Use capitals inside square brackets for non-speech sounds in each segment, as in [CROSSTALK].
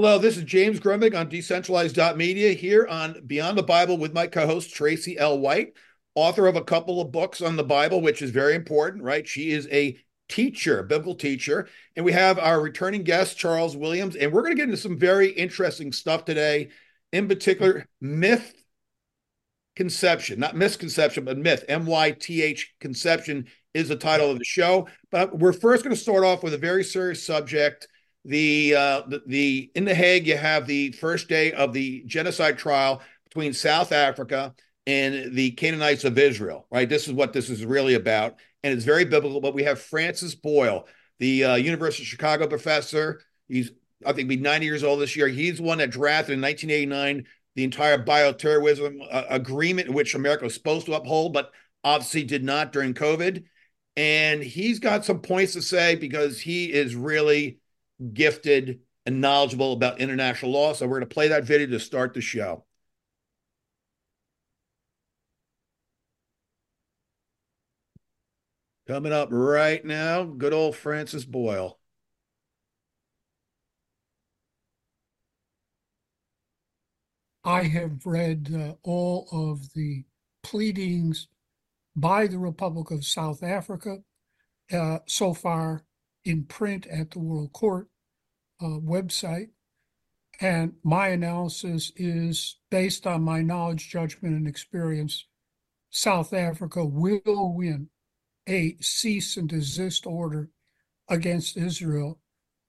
Hello, this is James Grundvig on decentralized.media here on Beyond the Bible with my co host, Traci L. White, author of a couple of books on the Bible, which is very important, right? She is a teacher, biblical teacher. And we have our returning guest, Charles Williams. And we're going to get into some very interesting stuff today, in particular, myth conception, not misconception, but myth, M Y T H conception is the title of the show. But we're first going to start off with a very serious subject the, uh, the in the Hague you have the first day of the genocide trial between South Africa and the Canaanites of Israel. Right, this is what this is really about, and it's very biblical. But we have Francis Boyle, the uh, University of Chicago professor. He's I think be 90 years old this year. He's one that drafted in 1989 the entire bioterrorism uh, agreement, which America was supposed to uphold, but obviously did not during COVID. And he's got some points to say because he is really gifted, and knowledgeable about international law. So we're going to play that video to start the show. Coming up right now, good old Francis Boyle. I have read uh, all of the pleadings by the Republic of South Africa uh, so far in print at the World Court uh, website. And my analysis is based on my knowledge, judgment, and experience. South Africa will win a cease and desist order against Israel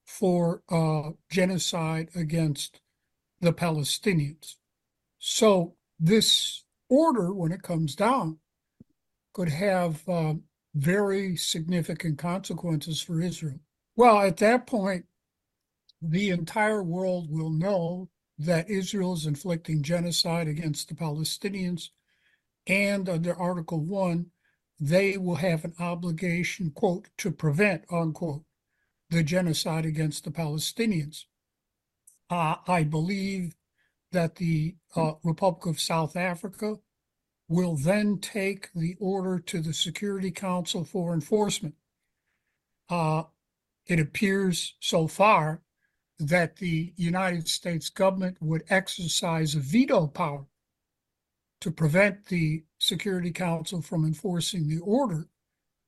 for uh, genocide against the Palestinians. So, this order, when it comes down, could have um, very significant consequences for Israel. Well, at that point, the entire world will know that Israel is inflicting genocide against the Palestinians. And under Article 1, they will have an obligation, quote, to prevent, unquote, the genocide against the Palestinians. Uh, I believe that the uh, Republic of South Africa will then take the order to the Security Council for enforcement. Uh, it appears so far that the United States government would exercise a veto power to prevent the Security Council from enforcing the order,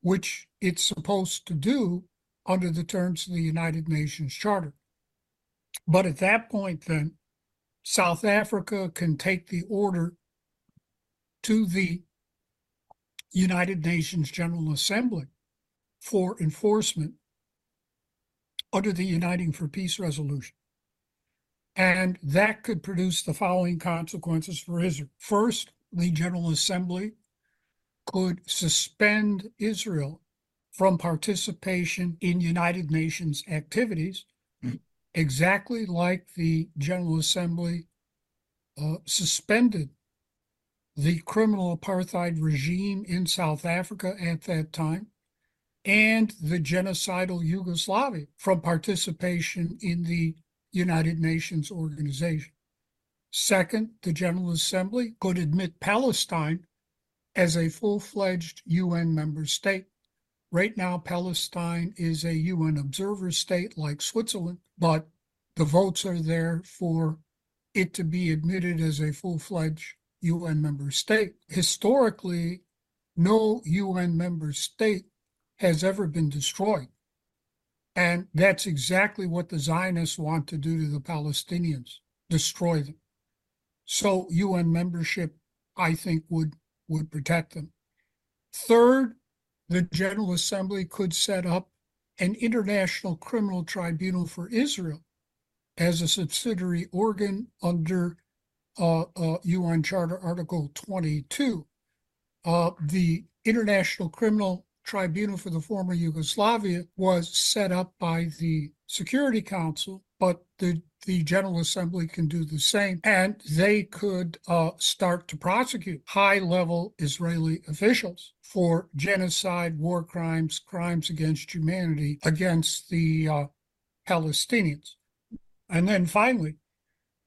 which it's supposed to do under the terms of the United Nations Charter. But at that point, then, South Africa can take the order to the United Nations General Assembly for enforcement under the Uniting for Peace resolution. And that could produce the following consequences for Israel. First, the General Assembly could suspend Israel from participation in United Nations activities, mm-hmm. exactly like the General Assembly uh, suspended the criminal apartheid regime in South Africa at that time and the genocidal Yugoslavia from participation in the United Nations organization. Second, the General Assembly could admit Palestine as a full fledged UN member state. Right now, Palestine is a UN observer state like Switzerland, but the votes are there for it to be admitted as a full fledged UN member state. Historically, no UN member state has ever been destroyed. And that's exactly what the Zionists want to do to the Palestinians destroy them. So UN membership, I think, would, would protect them. Third, the General Assembly could set up an international criminal tribunal for Israel as a subsidiary organ under UN Charter Article 22. Uh, the International Criminal Tribunal for the former Yugoslavia was set up by the Security Council, but the the General Assembly can do the same, and they could uh, start to prosecute high level Israeli officials for genocide, war crimes, crimes against humanity against the uh, Palestinians. And then finally,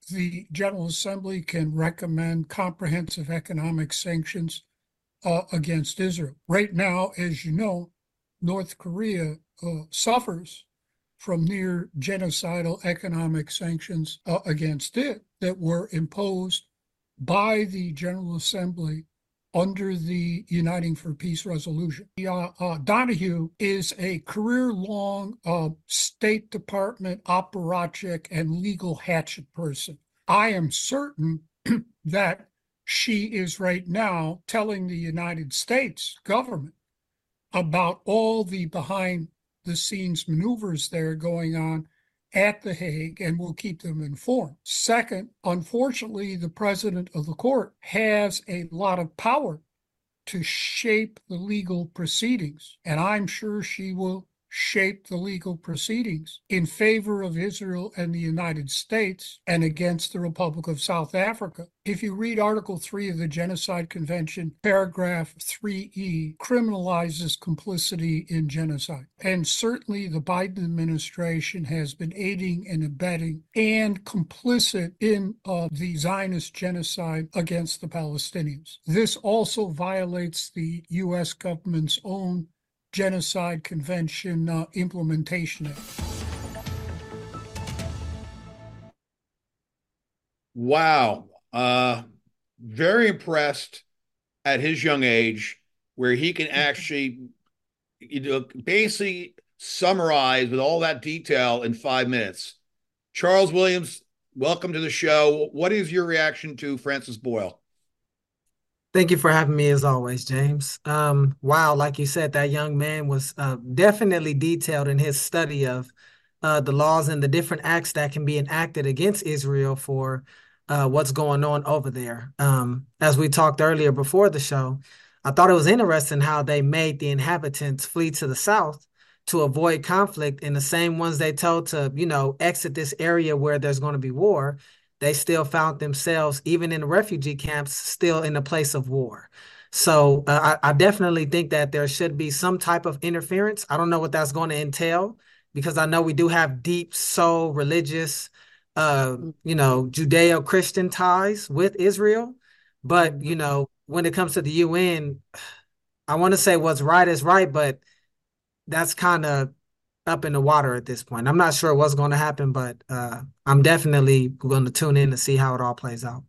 the General Assembly can recommend comprehensive economic sanctions uh, against Israel. Right now, as you know, North Korea uh, suffers from near genocidal economic sanctions uh, against it that were imposed by the General Assembly under the Uniting for Peace resolution. Uh, uh, Donoghue is a career long uh, State Department operatic and legal hatchet person. I am certain [CLEARS THROAT] that she is right now telling the United States government about all the behind the scenes maneuvers that are going on at The Hague and will keep them informed. Second, unfortunately, the president of the court has a lot of power to shape the legal proceedings, and I'm sure she will shape the legal proceedings in favor of Israel and the United States and against the Republic of South Africa. If you read Article 3 of the Genocide Convention, paragraph 3E criminalizes complicity in genocide. And certainly the Biden administration has been aiding and abetting and complicit in uh, the Zionist genocide against the Palestinians. This also violates the U.S. government's own Genocide Convention uh, Implementation. Wow. Uh, very impressed at his young age where he can actually you know, basically summarize with all that detail in five minutes. Charles Williams, welcome to the show. What is your reaction to Francis Boyle? Thank you for having me as always, James. Um, wow, like you said, that young man was uh, definitely detailed in his study of uh, the laws and the different acts that can be enacted against Israel for uh, what's going on over there. Um, as we talked earlier before the show, I thought it was interesting how they made the inhabitants flee to the south to avoid conflict, and the same ones they told to, you know, exit this area where there's going to be war they still found themselves, even in refugee camps, still in a place of war. So uh, I, I, definitely think that there should be some type of interference. I don't know what that's going to entail because I know we do have deep soul religious, uh, you know, Judeo-Christian ties with Israel. But you know, when it comes to the UN, I want to say what's right is right, but that's kind of up in the water at this point. I'm not sure what's going to happen, but uh, I'm definitely going to tune in to see how it all plays out.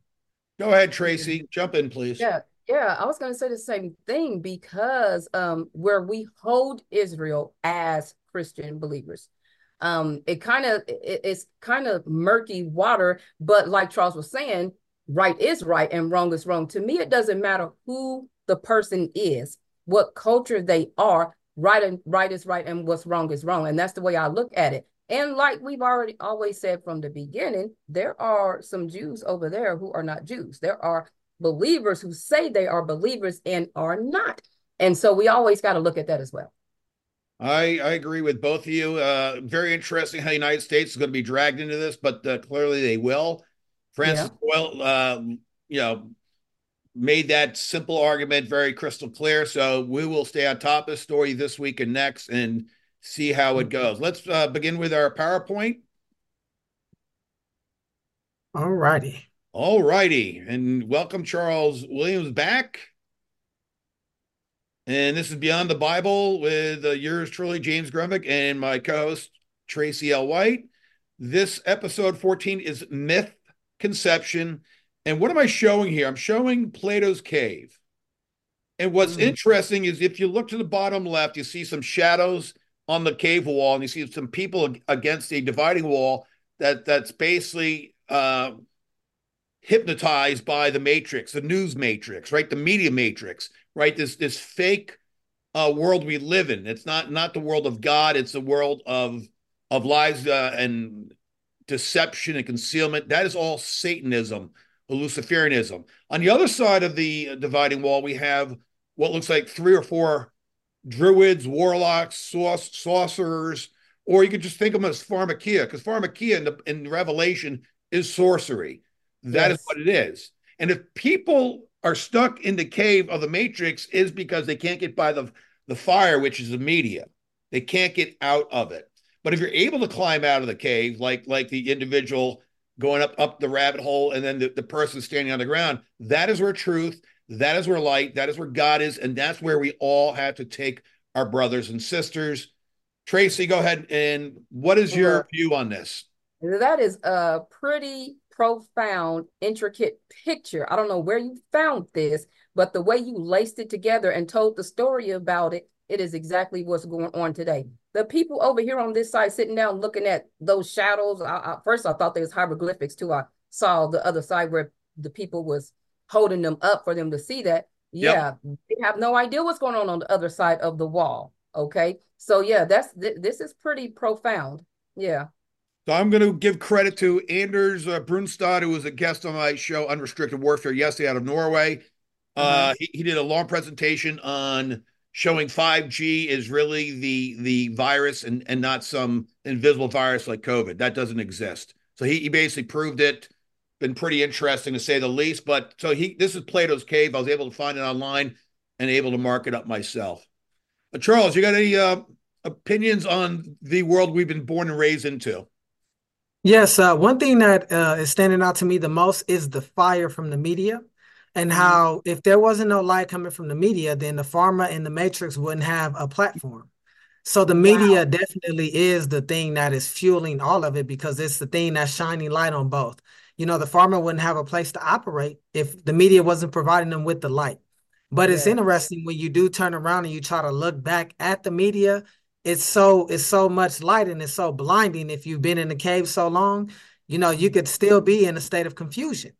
Go ahead, Traci. Jump in, please. Yeah, yeah. I was going to say the same thing because um, where we hold Israel as Christian believers, um, it kind of it, it's kind of murky water. But like Charles was saying, right is right and wrong is wrong. To me, it doesn't matter who the person is, what culture they are right and right is right and what's wrong is wrong and that's the way i look at it and like we've already always said from the beginning there are some jews over there who are not jews there are believers who say they are believers and are not and so we always got to look at that as well I, I agree with both of you. Uh, very interesting how the United States is going to be dragged into this, but uh, clearly they will. Francis yeah. Boyle, uh, you know, made that simple argument very crystal clear. So we will stay on top of the story this week and next and see how it goes. Let's uh, begin with our PowerPoint. All righty. All righty. And welcome Charles Williams back. And this is Beyond the Bible with uh, yours truly, James Grundvig, and my co host, Traci L. White. This episode 14 is Myth Conception and what am I showing here? I'm showing Plato's cave. And what's mm. interesting is if you look to the bottom left, you see some shadows on the cave wall, and you see some people against a dividing wall that that's basically uh, hypnotized by the matrix, the news matrix, right? The media matrix, right? This this fake uh, world we live in. It's not not the world of God. It's the world of of lies uh, and deception and concealment. That is all Satanism Luciferianism. On the other side of the uh, dividing wall, we have what looks like three or four druids, warlocks, sorcerers, or you could just think of them as pharmakia, because pharmakia in, the, in Revelation is sorcery. That yes. is what it is. And if people are stuck in the cave of the matrix, is because they can't get by the, the fire, which is the media. They can't get out of it. But if you're able to climb out of the cave, like like the individual going up up the rabbit hole and then the, the person standing on the ground that is where truth that is where light that is where god is and that's where we all have to take our brothers and sisters Traci, go ahead. And what is your mm-hmm. view on this? That is a pretty profound, intricate picture. I don't know where you found this, but the way you laced it together and told the story about it, it is exactly what's going on today. The people over here on this side sitting down looking at those shadows. I, I, first, I thought they was hieroglyphics too. I saw the other side where the people was holding them up for them to see that. Yeah, yep. they have no idea what's going on on the other side of the wall. Okay, so yeah, that's th- this is pretty profound. Yeah. So I'm going to give credit to Anders uh, Brunstad, who was a guest on my show, Unrestricted Warfare, yesterday out of Norway. Uh, mm-hmm. he, he did a long presentation on showing 5G is really the the virus and and not some invisible virus like COVID. That doesn't exist. So he, he basically proved it. Been pretty interesting to say the least. But so he this is Plato's Cave. I was able to find it online and able to mark it up myself. Uh, Charles, you got any uh, opinions on the world we've been born and raised into? Yes, uh, one thing that uh, is standing out to me the most is the fire from the media, and mm-hmm. how if there wasn't no light coming from the media, then the pharma and the matrix wouldn't have a platform. So the media wow. definitely is the thing that is fueling all of it because it's the thing that's shining light on both. You know, the pharma wouldn't have a place to operate if the media wasn't providing them with the light. But yeah. it's interesting when you do turn around and you try to look back at the media it's so it's so much light and it's so blinding if you've been in the cave so long you know you could still be in a state of confusion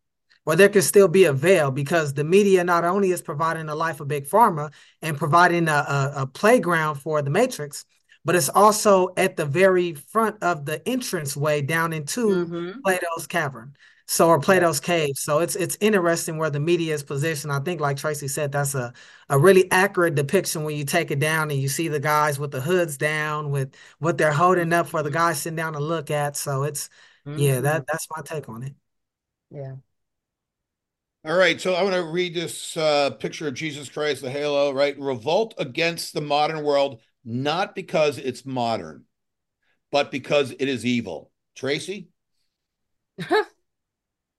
or there could still be a veil because the media not only is providing a life of big pharma and providing a, a, a playground for the matrix but it's also at the very front of the entrance way down into mm-hmm. plato's cavern so or Plato's cave. So it's it's interesting where the media is positioned. I think, like Traci said, that's a a really accurate depiction when you take it down and you see the guys with the hoods down, with what they're holding up for the mm-hmm. guys sitting down to look at. So it's mm-hmm. yeah, that mm-hmm. that's my take on it. Yeah. All right, so I want to read this uh, picture of Jesus Christ, the halo, right? Revolt against the modern world, not because it's modern, but because it is evil. Traci? [LAUGHS]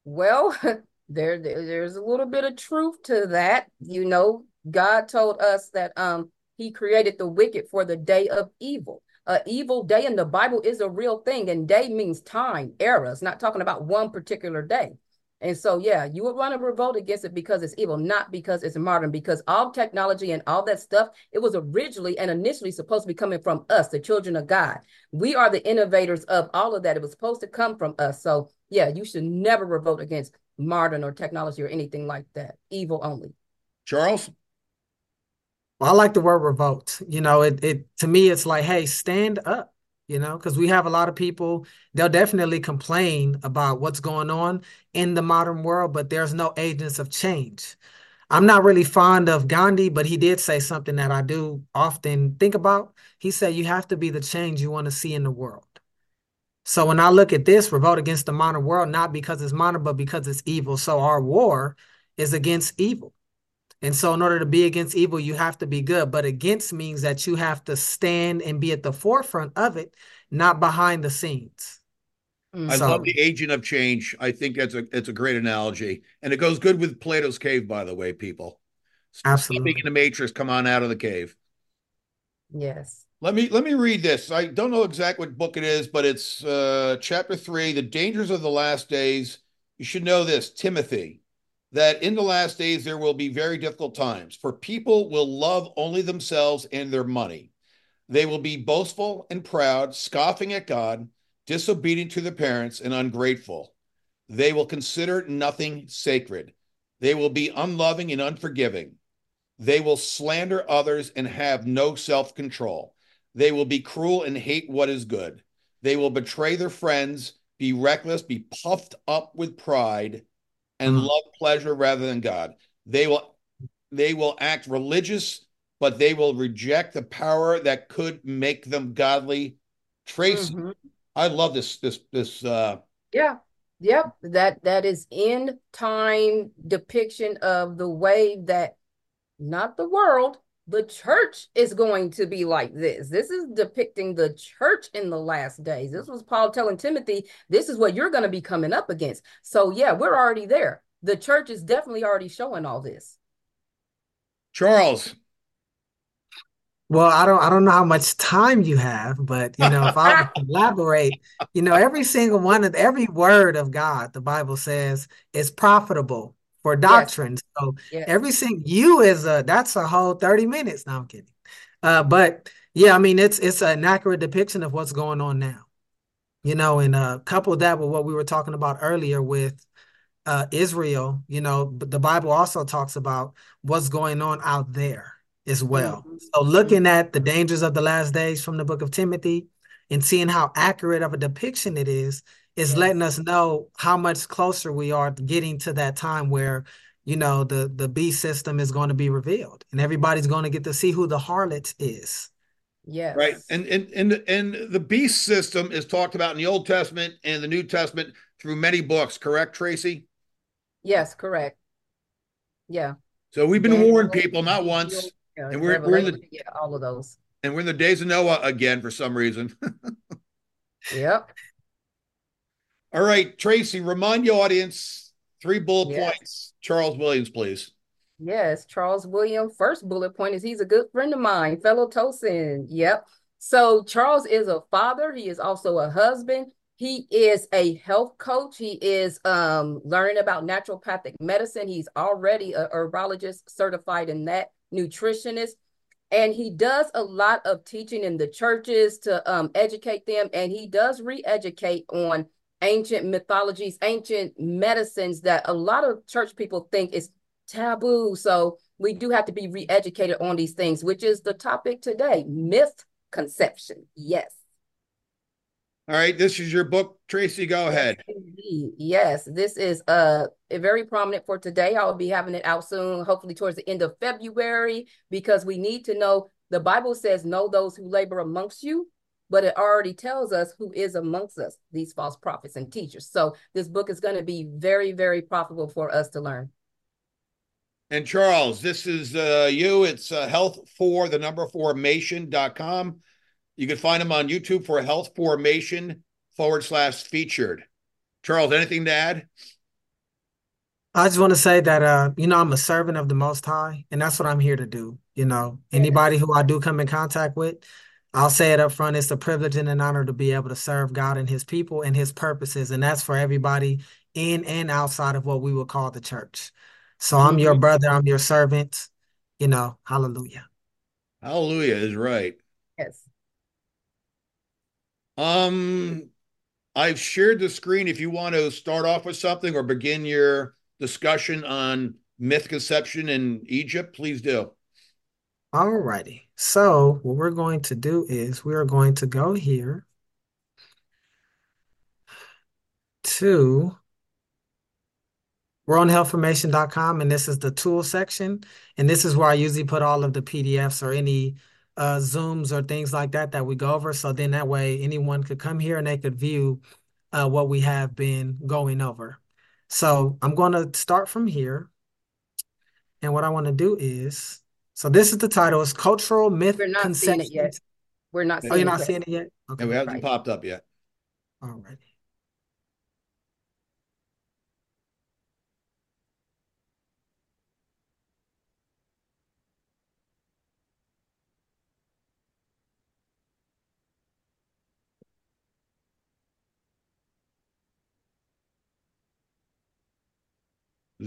Well, [LAUGHS] there, there there's a little bit of truth to that. You know, God told us that um he created the wicked for the day of evil. A evil day in the Bible is a real thing, and day means time, era. It's not talking about one particular day. And so, yeah, you would want to revolt against it because it's evil, not because it's modern, because all technology and all that stuff, it was originally and initially supposed to be coming from us, the children of God. We are the innovators of all of that. It was supposed to come from us. So, yeah, you should never revolt against modern or technology or anything like that. Evil only. Charles? Well, I like the word revolt. You know, it, it to me, it's like, hey, stand up you know, because we have a lot of people, they'll definitely complain about what's going on in the modern world, but there's no agents of change. I'm not really fond of Gandhi, but he did say something that I do often think about. He said, You have to be the change you want to see in the world. So when I look at this, revolt against the modern world, not because it's modern, but because it's evil. So our war is against evil. And so, in order to be against evil, you have to be good. But against means that you have to stand and be at the forefront of it, not behind the scenes. Mm. I so, love the agent of change. I think that's a it's a great analogy, and it goes good with Plato's cave. By the way, people, absolutely in the matrix, come on out of the cave. Yes. Let me let me read this. I don't know exactly what book it is, but it's uh, chapter three, "The Dangers of the Last Days." You should know this, Timothy that in the last days there will be very difficult times, for people will love only themselves and their money. They will be boastful and proud, scoffing at God, disobedient to their parents, and ungrateful. They will consider nothing sacred. They will be unloving and unforgiving. They will slander others and have no self control. They will be cruel and hate what is good. They will betray their friends, be reckless, be puffed up with pride and mm-hmm. love pleasure rather than God. They will they will act religious, but they will reject the power that could make them godly. Traci, mm-hmm. I love this this this uh yeah. Yep, that that is in time depiction of the way that not the world, the church is going to be like this. This is depicting the church in the last days. This was Paul telling Timothy, this is what you're going to be coming up against. So, yeah, we're already there. The church is definitely already showing all this. Charles. Well, I don't I don't know how much time you have, but you know, if I were [LAUGHS] elaborate, you know, every single one of every word of God, the Bible says, is profitable for Yes. So yes, every single you is a that's a whole 30 minutes. No, I'm kidding. Uh, but yeah, I mean it's it's an accurate depiction of what's going on now. You know, and uh couple that with what we were talking about earlier with uh, Israel, you know, but the Bible also talks about what's going on out there as well. hmm So looking at the dangers of the last days from the book of Timothy and seeing how accurate of a depiction it is, is yes, letting us know how much closer we are getting to that time where, you know, the the beast system is going to be revealed and everybody's going to get to see who the harlot is. Yes. Right. And and and and the beast system is talked about in the Old Testament and the New Testament through many books, correct, Traci? yes, correct. Yeah. So we've been Daniel, warning people not once, yeah, and we're we're in the yeah, all of those. And we're in the days of Noah again for some reason. [LAUGHS] Yep. All right, Traci, remind your audience three bullet Yes. points. Charles Williams, please. Yes, Charles Williams. First bullet point is he's a good friend of mine, fellow Tosin. Yep. So Charles is a father. He is also a husband. He is a health coach. He is um, learning about naturopathic medicine. He's already a herbologist certified in that, nutritionist. And he does a lot of teaching in the churches to um, educate them. And he does re-educate on ancient mythologies, ancient medicines that a lot of church people think is taboo. So we do have to be re-educated on these things, which is the topic today, myth conception. Yes. All right, this is your book, Traci. Go ahead. Yes, this is uh very prominent for today. I'll be having it out soon, hopefully towards the end of February, because we need to know the Bible says, Know those who labor amongst you, but it already tells us who is amongst us, these false prophets and teachers. So this book is going to be very, very profitable for us to learn. And Charles, this is uh, you. It's uh, health for the number formation.com. You can find them on YouTube for health formation forward slash featured. Charles, anything to add? I just want to say that uh, you know, I'm a servant of the Most High, and that's what I'm here to do. You know, anybody who I do come in contact with, I'll say it up front, it's a privilege and an honor to be able to serve God and his people and his purposes, and that's for everybody in and outside of what we would call the church. So I'm your brother, I'm your servant, you know, hallelujah. Hallelujah is right. Yes. Um, I've shared the screen if you want to start off with something or begin your discussion on myth conception in Egypt, please do. All righty. So what we're going to do is we are going to go here to we're on health4mation.com and this is the tool section. And this is where I usually put all of the PDFs or any uh, Zooms or things like that that we go over. So then that way anyone could come here and they could view uh, what we have been going over. So I'm going to start from here. And what I want to do is, so this is the title, it's Cultural Myth We're not seeing it yet. Conceptions. We're not Oh, Oh, you're not yet. seeing it yet? And Okay. it hasn't Right. popped up yet. All righty.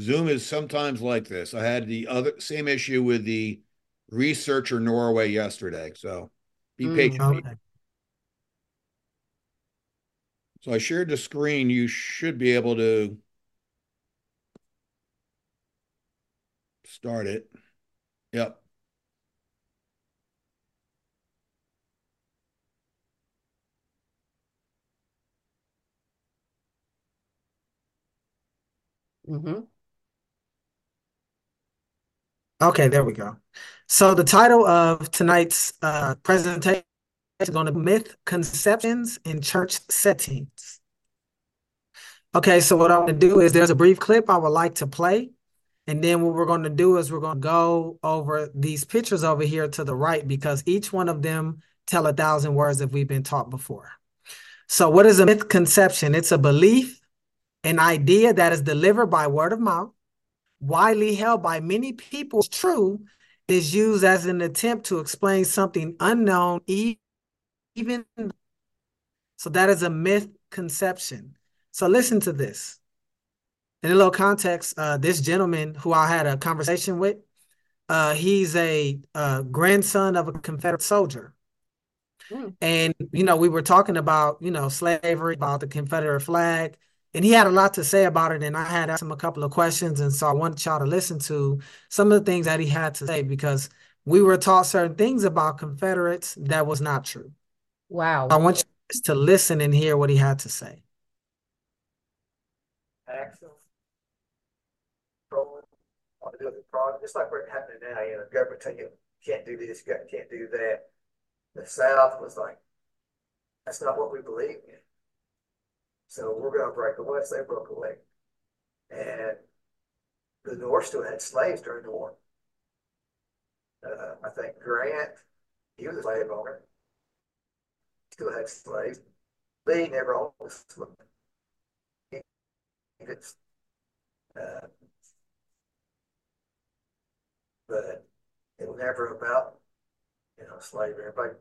Zoom is sometimes like this. I had the other same issue with the researcher Norway yesterday. So be Mm. patient. Okay. So I shared the screen. You should be able to start it. Yep. hmm Okay, there we go. So the title of tonight's uh, presentation is going to be Myth Conceptions in Church Settings. Okay, so what I'm going to do is there's a brief clip I would like to play. And then what we're going to do is we're going to go over these pictures over here to the right because each one of them tell a thousand words that we've been taught before. So what is a myth conception? It's a belief, an idea that is delivered by word of mouth, widely held by many people true, is used as an attempt to explain something unknown, even so that is a myth conception. So listen to this. In a little context, uh, this gentleman who I had a conversation with, uh, he's a uh, grandson of a Confederate soldier. Mm. And, you know, we were talking about, you know, slavery, about the Confederate flag, and he had a lot to say about it. And I had asked him a couple of questions. And so I wanted y'all to listen to some of the things that he had to say because we were taught certain things about Confederates that was not true. Wow. I want you to listen and hear what he had to say. Axel, controlling, all the other problems, just like what's happening now, you know, government telling you can't do this, you can't do that. The South was like, that's not what we believe in. So we're going to break away. So they broke away. And the North still had slaves during the war. Uh, I think Grant, he was a slave owner, still had slaves. Lee never owned a slave. Uh, but it was never about, you know, slavery. Everybody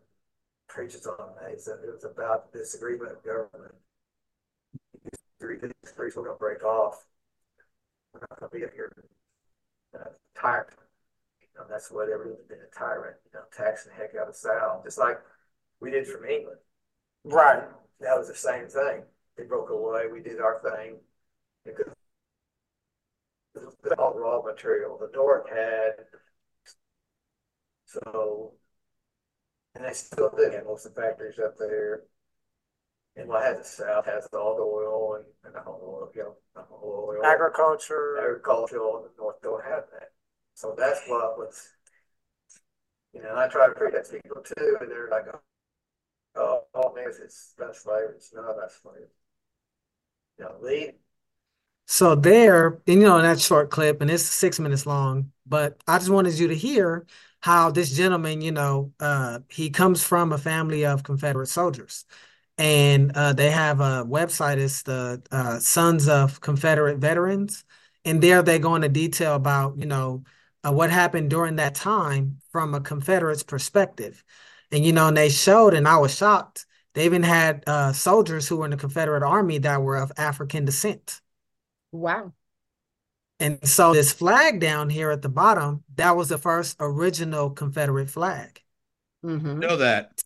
preaches on that. It was about disagreement of government three things, three are going to break off. We're not going to be up here uh, tired. You know, that's what everyone's been a tyrant, you know, taxing the heck out of South, just like we did from England. Right. That was the same thing. They broke away. We did our thing. Because all raw material the North had. So, and they still have most of the factories up there. And what has the South has all the oil and, and the oil, you know, oil. Agriculture. Agricultural, the North don't have that. So that's what was, you know, I try to preach that to people too, and they're like, oh, oh man, it's that's slavery. It's not that's slavery. You know. So there, and, you know, in that short clip, and it's six minutes long, but I just wanted you to hear how this gentleman, you know, uh, he comes from a family of Confederate soldiers and uh, they have a website. It's the uh, Sons of Confederate Veterans, and there they go into detail about you know uh, what happened during that time from a Confederate's perspective, and you know, and they showed, and I was shocked. They even had uh, soldiers who were in the Confederate Army that were of African descent. Wow. And so this flag down here at the bottom, that was the first original Confederate flag. Mm-hmm. Know that.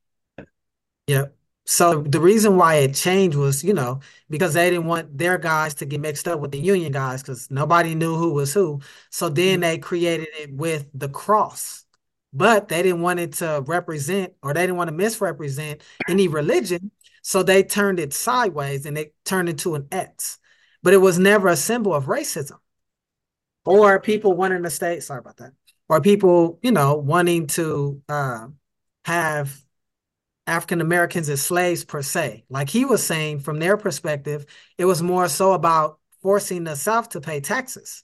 Yep. So the reason why it changed was, you know, because they didn't want their guys to get mixed up with the Union guys because nobody knew who was who. So then mm-hmm. they created it with the cross, but they didn't want it to represent or they didn't want to misrepresent any religion. So they turned it sideways and it turned into an X. But it was never a symbol of racism or people wanting to stay. Sorry about that. Or people, you know, wanting to uh, have African Americans as slaves per se. Like he was saying, from their perspective, it was more so about forcing the South to pay taxes.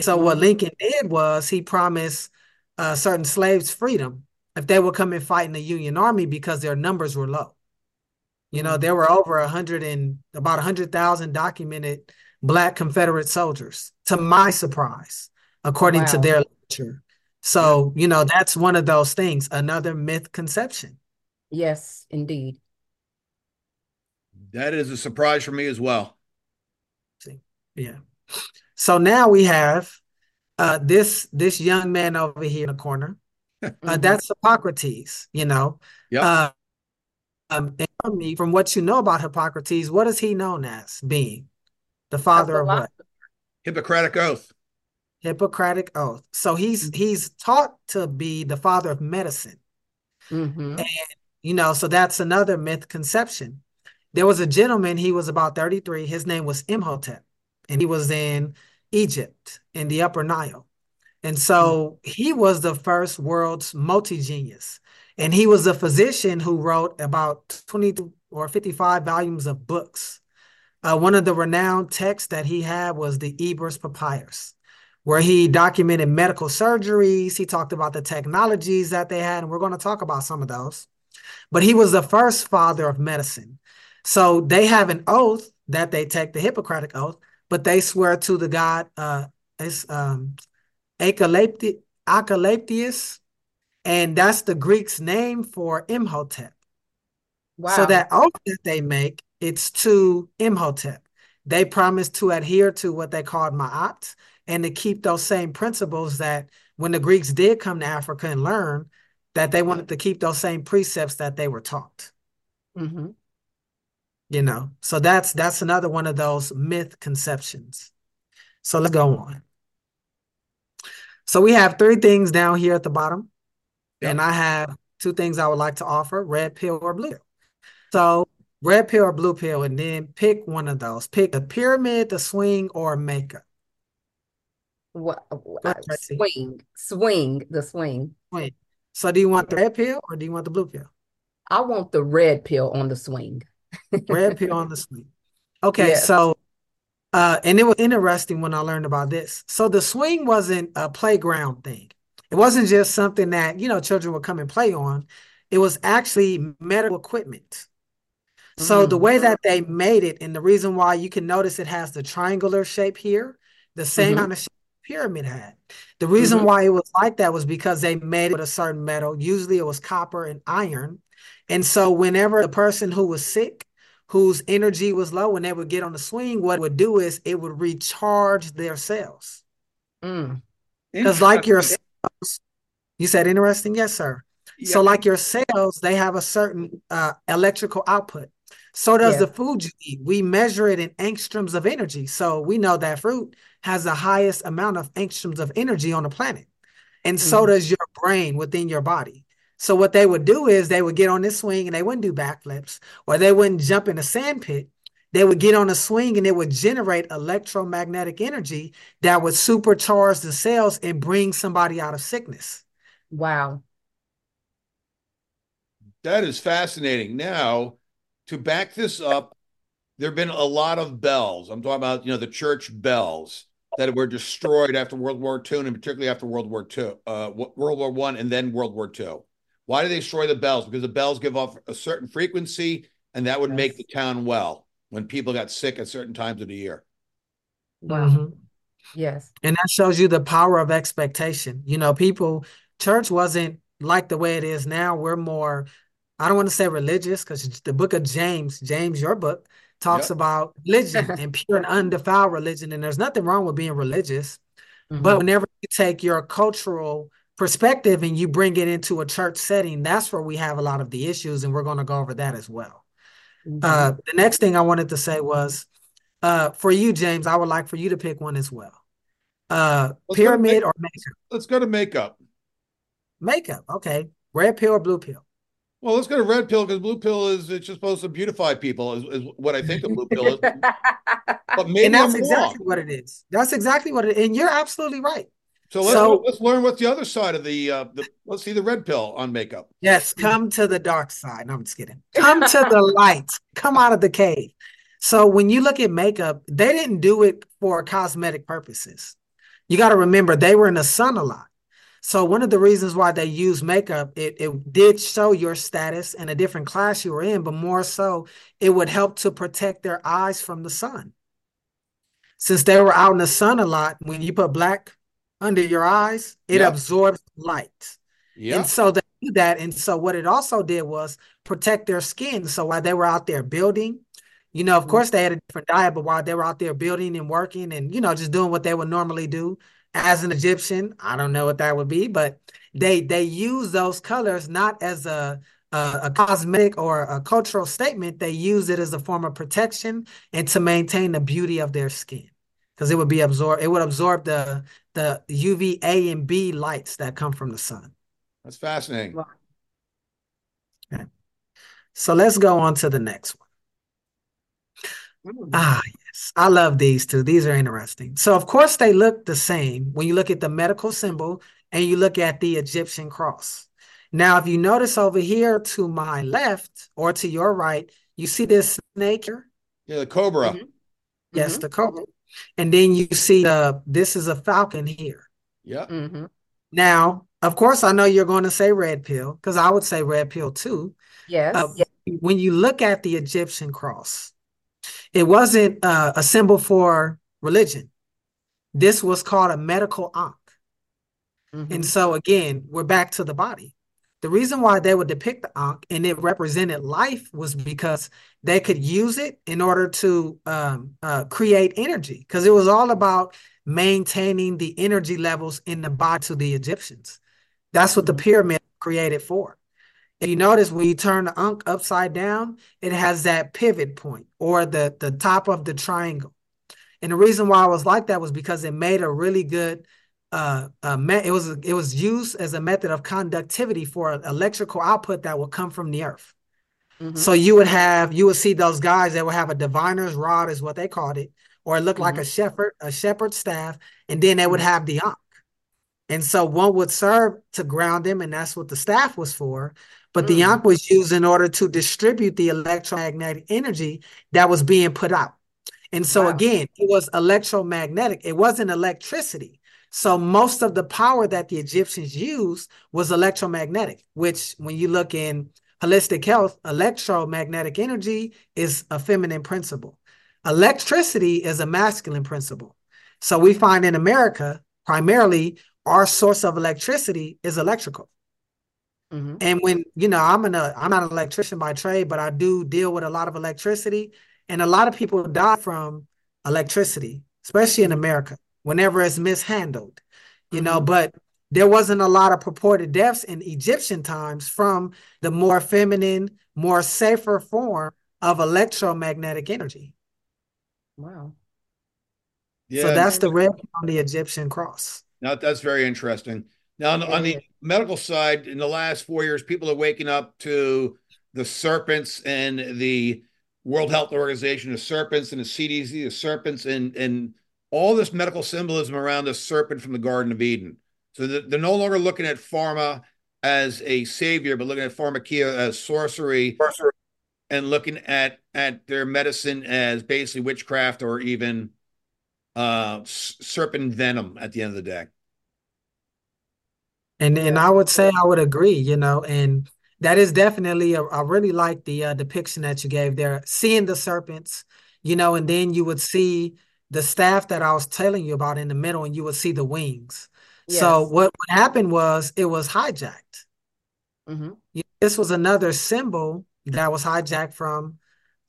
So what mm-hmm. Lincoln did was he promised uh, certain slaves freedom if they would come and fight in the Union Army because their numbers were low. You know, there were over a hundred and about a hundred thousand documented Black Confederate soldiers, to my surprise, according wow. to their literature. So, you know, that's one of those things, another myth conception. Yes, indeed. That is a surprise for me as well. See, yeah. So now we have uh, this this young man over here in the corner. [LAUGHS] Uh, that's Hippocrates. You know. Yeah. Uh, um, from what you know about Hippocrates, what is he known as being? The father of what? Hippocratic oath. Hippocratic oath. So he's mm-hmm. he's taught to be the father of medicine. Mm-hmm. And you know, so that's another myth conception. There was a gentleman, he was about 33. His name was Imhotep, and he was in Egypt in the Upper Nile. And so he was the first world's multi genius. And he was a physician who wrote about 20 or 55 volumes of books. Uh, one of the renowned texts that he had was the Ebers Papyrus, where he documented medical surgeries. He talked about the technologies that they had, and we're going to talk about some of those but he was the first father of medicine. So they have an oath that they take the Hippocratic oath, but they swear to the god uh it's um Asclepius and that's the Greek's name for Imhotep. Wow. So that oath that they make, it's to Imhotep. They promise to adhere to what they called Ma'at and to keep those same principles that when the Greeks did come to Africa and learn, that they wanted to keep those same precepts that they were taught. hmm You know, so that's that's another one of those myth conceptions. So let's go on. So we have three things down here at the bottom, Yep. and I have two things I would like to offer: red pill or blue pill. So red pill or blue pill, and then pick one of those. Pick the pyramid, the swing, or makeup. What, uh, swing, swing, the swing. Wait. So do you want the red pill or do you want the blue pill? I want the red pill on the swing. [LAUGHS] Red pill on the swing. Okay, Yes. so uh and it was interesting when I learned about this. So the swing wasn't a playground thing. It wasn't just something that, you know, children would come and play on. It was actually medical equipment. So the Mm. way that they made it, and the reason why you can notice it has the triangular shape here, the same Mhm. kind of shape the pyramid had. The reason Mhm. why it was like that was because they made it with a certain metal. Usually it was copper and iron. And so whenever the person who was sick, whose energy was low, when they would get on the swing, what it would do is it would recharge their cells. Mm. Because like your cells, you said interesting? Yes, sir. Yeah, So like your cells, they have a certain uh, electrical output. So does Yeah. the food you eat. We measure it in angstroms of energy. So we know that fruit has the highest amount of angstroms of energy on the planet. And so Mhm. does your brain within your body. So what they would do is they would get on this swing and they wouldn't do backflips or they wouldn't jump in a sand pit. They would get on a swing and it would generate electromagnetic energy that would supercharge the cells and bring somebody out of sickness. Wow. That is fascinating. Now, to back this up, there have been a lot of bells. I'm talking about, you know, the church bells that were destroyed after World War II, and particularly after World War II, uh, World War One, and then World War II. Why do they destroy the bells? Because the bells give off a certain frequency, and that would make the town well when people got sick at certain times of the year. Wow. Mhm. Yes. And that shows you the power of expectation. You know, people, church wasn't like the way it is now. We're more, I don't want to say religious because the book of James, James, your book, talks Yep. about religion [LAUGHS] and pure and undefiled religion. And there's nothing wrong with being religious. Mhm. But whenever you take your cultural perspective and you bring it into a church setting, that's where we have a lot of the issues. And we're going to go over that as well. Mhm. Uh, the next thing I wanted to say was uh, for you, James, I would like for you to pick one as well. Uh, Let's go to pyramid make- or makeup? Let's go to makeup. Makeup, okay. Red pill or blue pill? Well, let's go to red pill because blue pill is it's just supposed to beautify people, is, is what I think the blue pill is. [LAUGHS] But maybe And that's I'm exactly wrong. what it is. That's exactly what it and you're absolutely right. So let's So- let's learn what's the other side of the uh the let's see the red pill on makeup. Yes, come to the dark side. No, I'm just kidding. Come to the [LAUGHS] light. Come out of the cave. So when you look at makeup, they didn't do it for cosmetic purposes. You got to remember they were in the sun a lot. So one of the reasons why they use makeup, it, it did show your status and a different class you were in, but more so it would help to protect their eyes from the sun. Since they were out in the sun a lot, when you put black under your eyes, it Yep. absorbs light. Yeah. And so they do that. And so what it also did was protect their skin. So while they were out there building, you know, of Mhm. course they had a different diet, but while they were out there building and working and, you know, just doing what they would normally do as an Egyptian, I don't know what that would be, but they they use those colors not as a a, a cosmetic or a cultural statement. They use it as a form of protection and to maintain the beauty of their skin. Because it would be absorb, it would absorb the the UVA and B lights that come from the sun. That's fascinating. Wow. So let's go on to the next one. Mm. Ah, yes. I love these two. These are interesting. So, of course, they look the same when you look at the medical symbol and you look at the Egyptian cross. Now, if you notice over here to my left or to your right, you see this snake here? Yeah, the cobra. Mhm. Yes, Mhm. the cobra. And then you see the this is a falcon here. Yeah. Mhm. Now, of course, I know you're going to say red pill because I would say red pill too. Yes. Uh, when you look at the Egyptian cross, it wasn't uh, a symbol for religion. This was called a medical ankh. Mm-hmm. And so again, we're back to the body. The reason why they would depict the Ankh and it represented life was because they could use it in order to um, uh, create energy, because it was all about maintaining the energy levels in the body to the Egyptians. That's what the mm-hmm. pyramid created for. You notice when you turn the Ankh upside down, it has that pivot point or the, the top of the triangle. And the reason why I was like that was because it made a really good uh, uh, it was it was used as a method of conductivity for electrical output that would come from the earth. Mm-hmm. So you would have you would see those guys that would have a diviner's rod is what they called it, or it looked mm-hmm. like a shepherd a shepherd's staff, and then they would mm-hmm. have the ankh. And so one would serve to ground them, and that's what the staff was for. But the ankh mm. was used in order to distribute the electromagnetic energy that was being put out. And so wow. again, it was electromagnetic. It wasn't electricity. So most of the power that the Egyptians used was electromagnetic, which when you look in holistic health, electromagnetic energy is a feminine principle. Electricity is a masculine principle. So we find in America, primarily, our source of electricity is electrical. Mm-hmm. And when, you know, I'm an I'm not an electrician by trade, but I do deal with a lot of electricity. And a lot of people die from electricity, especially in America whenever it's mishandled, you know, mm-hmm. but there wasn't a lot of purported deaths in Egyptian times from the more feminine, more safer form of electromagnetic energy. Wow. Yeah, so that's the red on the Egyptian cross. Now that's very interesting. Now on the, on the medical side, in the last four years, people are waking up to the serpents and the World Health Organization, the serpents and the CDC, the serpents and and all this medical symbolism around the serpent from the Garden of Eden. So they're no longer looking at pharma as a savior, but looking at pharmakeia as sorcery, sorcery. and looking at at their medicine as basically witchcraft or even uh, serpent venom at the end of the day. And and I would say I would agree, you know, and that is definitely a, I really like the uh, depiction that you gave there, seeing the serpents, you know, and then you would see the staff that I was telling you about in the middle, and you would see the wings. Yes. So what, what happened was it was hijacked. Mm-hmm. This was another symbol that was hijacked from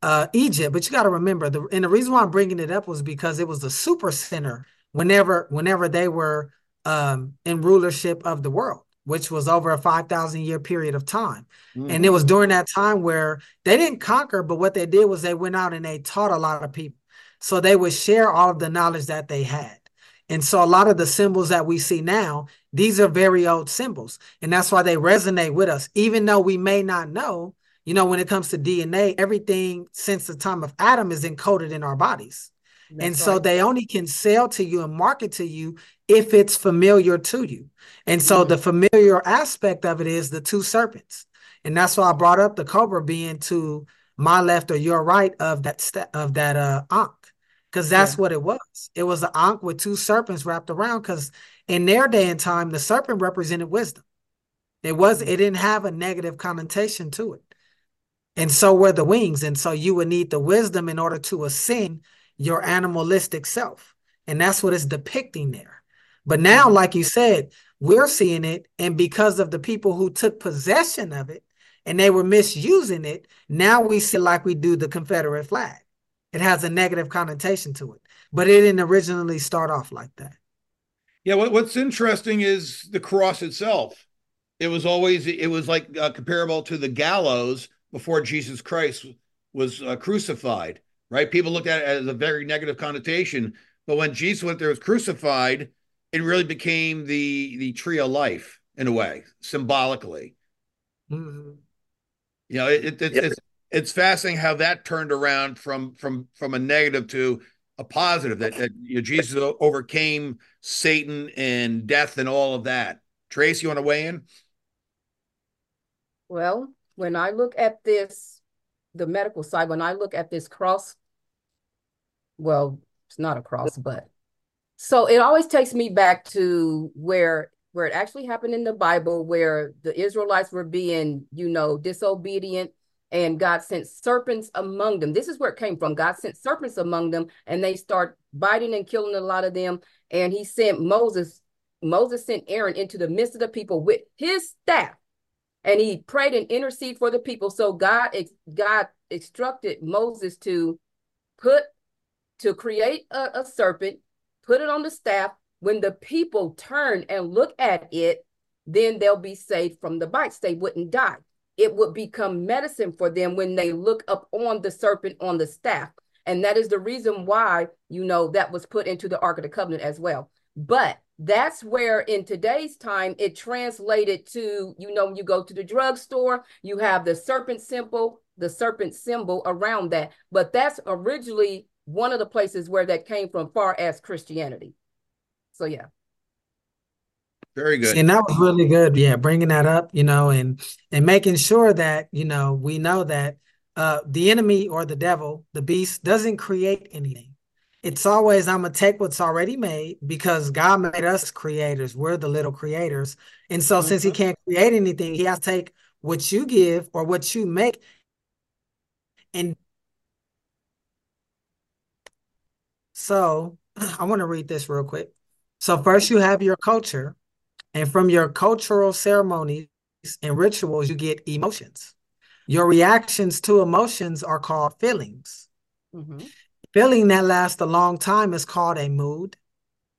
uh, Egypt. But you got to remember the and the reason why I'm bringing it up was because it was the super center whenever whenever they were um, in rulership of the world, which was over a five thousand year period of time. Mm-hmm. And it was during that time where they didn't conquer, but what they did was they went out and they taught a lot of people. So they would share all of the knowledge that they had. And so a lot of the symbols that we see now, these are very old symbols. And that's why they resonate with us, even though we may not know. You know, when it comes to DNA, everything since the time of Adam is encoded in our bodies. That's and so right. they only can sell to you and market to you if it's familiar to you. And so mm-hmm. the familiar aspect of it is the two serpents. And that's why I brought up the cobra being to my left or your right of that st- of that uh ankh because that's yeah. what it was. It was an ankh with two serpents wrapped around. Because in their day and time, the serpent represented wisdom. It was. Mm-hmm. It didn't have a negative connotation to it, and so were the wings. And so you would need the wisdom in order to ascend your animalistic self, and that's what it's depicting there. But now, mm-hmm. like you said, we're seeing it, and because of the people who took possession of it and they were misusing it, now we see like we do the Confederate flag. It has a negative connotation to it, but it didn't originally start off like that. Yeah, what, what's interesting is the cross itself. It was always it was like uh, comparable to the gallows before Jesus Christ was uh, crucified. Right? People looked at it as a very negative connotation, but when Jesus went there was crucified, it really became the the tree of life in a way, symbolically. Mm-hmm. You know, it, it, yep. it's it's fascinating how that turned around from from from a negative to a positive that, that you know, Jesus overcame Satan and death and all of that. Trace, you want to weigh in? Well, when I look at this, the medical side, when I look at this cross, well, it's not a cross, but so it always takes me back to where where it actually happened in the Bible, where the Israelites were being, you know, disobedient and God sent serpents among them. This is where it came from. God sent serpents among them, and they start biting and killing a lot of them. And He sent Moses Moses sent Aaron into the midst of the people with his staff, and he prayed and intercede for the people. So God, God instructed Moses to put to create a, a serpent, put it on the staff. When the people turn and look at it, then they'll be saved from the bites. They wouldn't die. It would become medicine for them when they look up on the serpent on the staff. And that is the reason why, you know, that was put into the Ark of the Covenant as well. But that's where in today's time it translated to, you know, when you go to the drugstore, you have the serpent symbol, the serpent symbol around that. But that's originally one of the places where that came from, far as Christianity. So yeah. Very good. And that was really good. Yeah, bringing that up, you know, and and making sure that, you know, we know that uh the enemy or the devil, the beast doesn't create anything. It's always I'm gonna take what's already made because God made us creators. We're the little creators. And so mm-hmm. since he can't create anything, he has to take what you give or what you make and so [CLEARS THROAT] I want to read this real quick. So first you have your culture, and from your cultural ceremonies and rituals, you get emotions. Your reactions to emotions are called feelings. Mm-hmm. Feeling that lasts a long time is called a mood.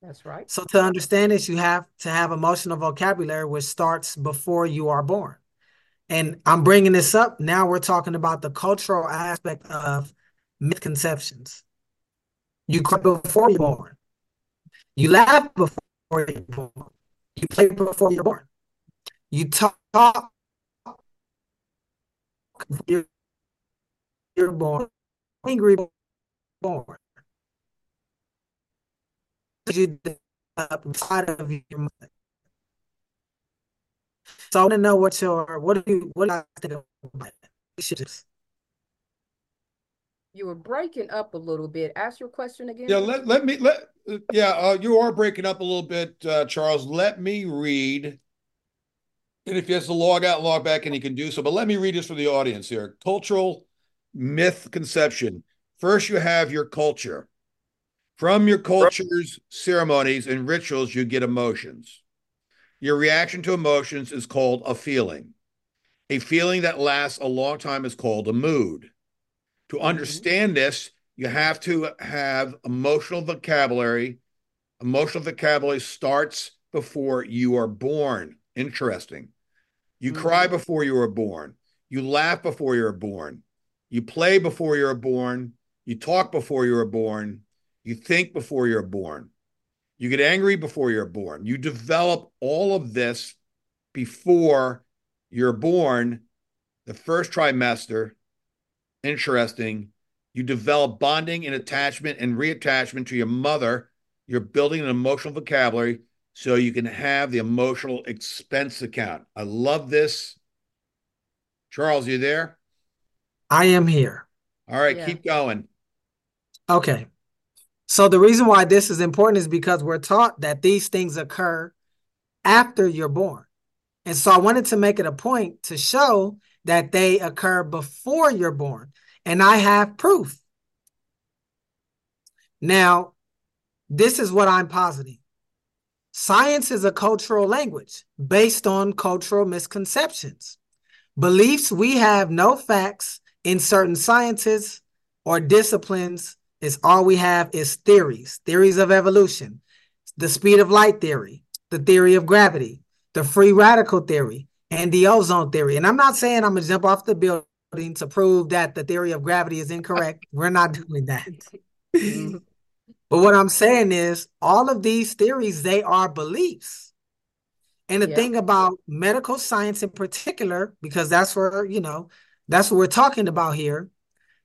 That's right. So to understand this, you have to have emotional vocabulary, which starts before you are born. And I'm bringing this up. Now we're talking about the cultural aspect of misconceptions. You cry before you're born. You laugh before you're born. You play before you're born. You talk you're, you're born. Angry born. You outside of your mother. So I want to know what your what do you what do you think about it? You were breaking up a little bit. Ask your question again. Yeah, let, let me let yeah, uh, you are breaking up a little bit, uh, Charles. Let me read. And if he has to log out, log back, and he can do so. But let me read this for the audience here. Cultural myth conception. First, you have your culture. From your culture's ceremonies and rituals, you get emotions. Your reaction to emotions is called a feeling. A feeling that lasts a long time is called a mood. To mm-hmm. understand this, you have to have emotional vocabulary. Emotional vocabulary starts before you are born. Interesting. You mm-hmm. cry before you are born. You laugh before you're born. You play before you're born. You talk before you were born. You think before you're born. You get angry before you're born. You develop all of this before you're born, the first trimester, interesting. You develop bonding and attachment and reattachment to your mother. You're building an emotional vocabulary so you can have the emotional expense account. I love this. Charles, you there? I am here. All right, yeah. keep going. Okay. So the reason why this is important is because we're taught that these things occur after you're born. And so I wanted to make it a point to show that they occur before you're born. And I have proof. Now, this is what I'm positing. Science is a cultural language based on cultural misconceptions. Beliefs we have no facts in certain sciences or disciplines is all we have is theories, theories of evolution, the speed of light theory, the theory of gravity, the free radical theory, and the ozone theory. And I'm not saying I'm gonna jump off the building to prove that the theory of gravity is incorrect. We're not doing that. [LAUGHS] but what I'm saying is all of these theories, they are beliefs. And the yeah. thing about medical science in particular, because that's where, you know, that's what we're talking about here.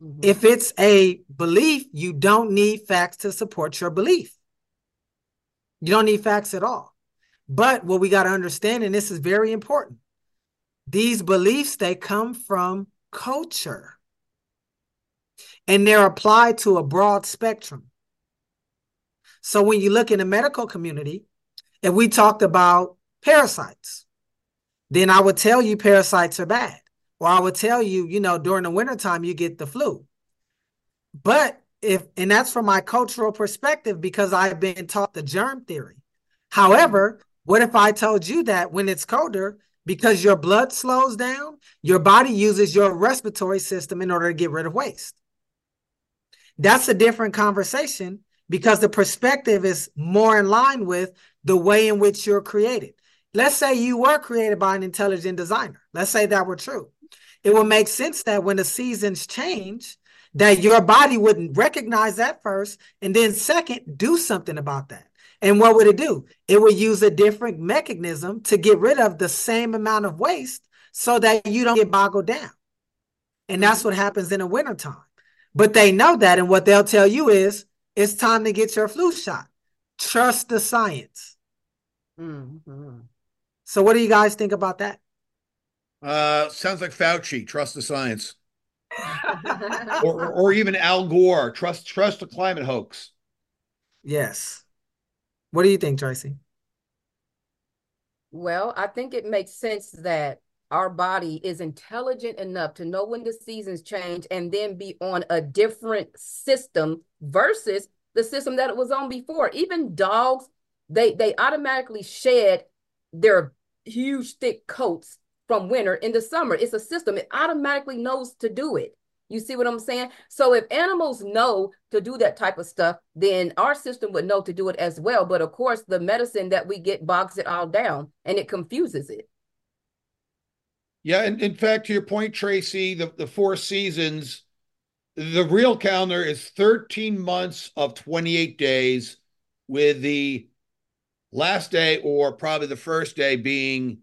Mm-hmm. If it's a belief, you don't need facts to support your belief. You don't need facts at all. But what we got to understand, and this is very important, these beliefs, they come from culture. And they're applied to a broad spectrum. So when you look in the medical community, if we talked about parasites, then I would tell you parasites are bad. Or I would tell you, you know, during the wintertime, you get the flu. But if, and that's from my cultural perspective because I've been taught the germ theory. However, What if I told you that when it's colder, because your blood slows down, your body uses your respiratory system in order to get rid of waste? That's a different conversation because the perspective is more in line with the way in which you're created. Let's say you were created by an intelligent designer. Let's say that were true. It would make sense that when the seasons change, that your body wouldn't recognize that first, and then second, do something about that. And what would it do? It would use a different mechanism to get rid of the same amount of waste so that you don't get boggled down. And that's what happens in the wintertime. But they know that, and what they'll tell you is it's time to get your flu shot. Trust the science. Mhm. So, what do you guys think about that? Uh, sounds like Fauci. Trust the science, [LAUGHS] or, or or even Al Gore. Trust trust the climate hoax. Yes. What do you think, Traci? Well, I think it makes sense that our body is intelligent enough to know when the seasons change and then be on a different system versus the system that it was on before. Even dogs, they they automatically shed their huge thick coats from winter into summer. It's a system. It automatically knows to do it. You see what I'm saying? So if animals know to do that type of stuff, then our system would know to do it as well. But of course, the medicine that we get bogs it all down and it confuses it. Yeah, and in fact, to your point, Traci, the, the four seasons, the real calendar is 13 months of 28 days, with the last day or probably the first day being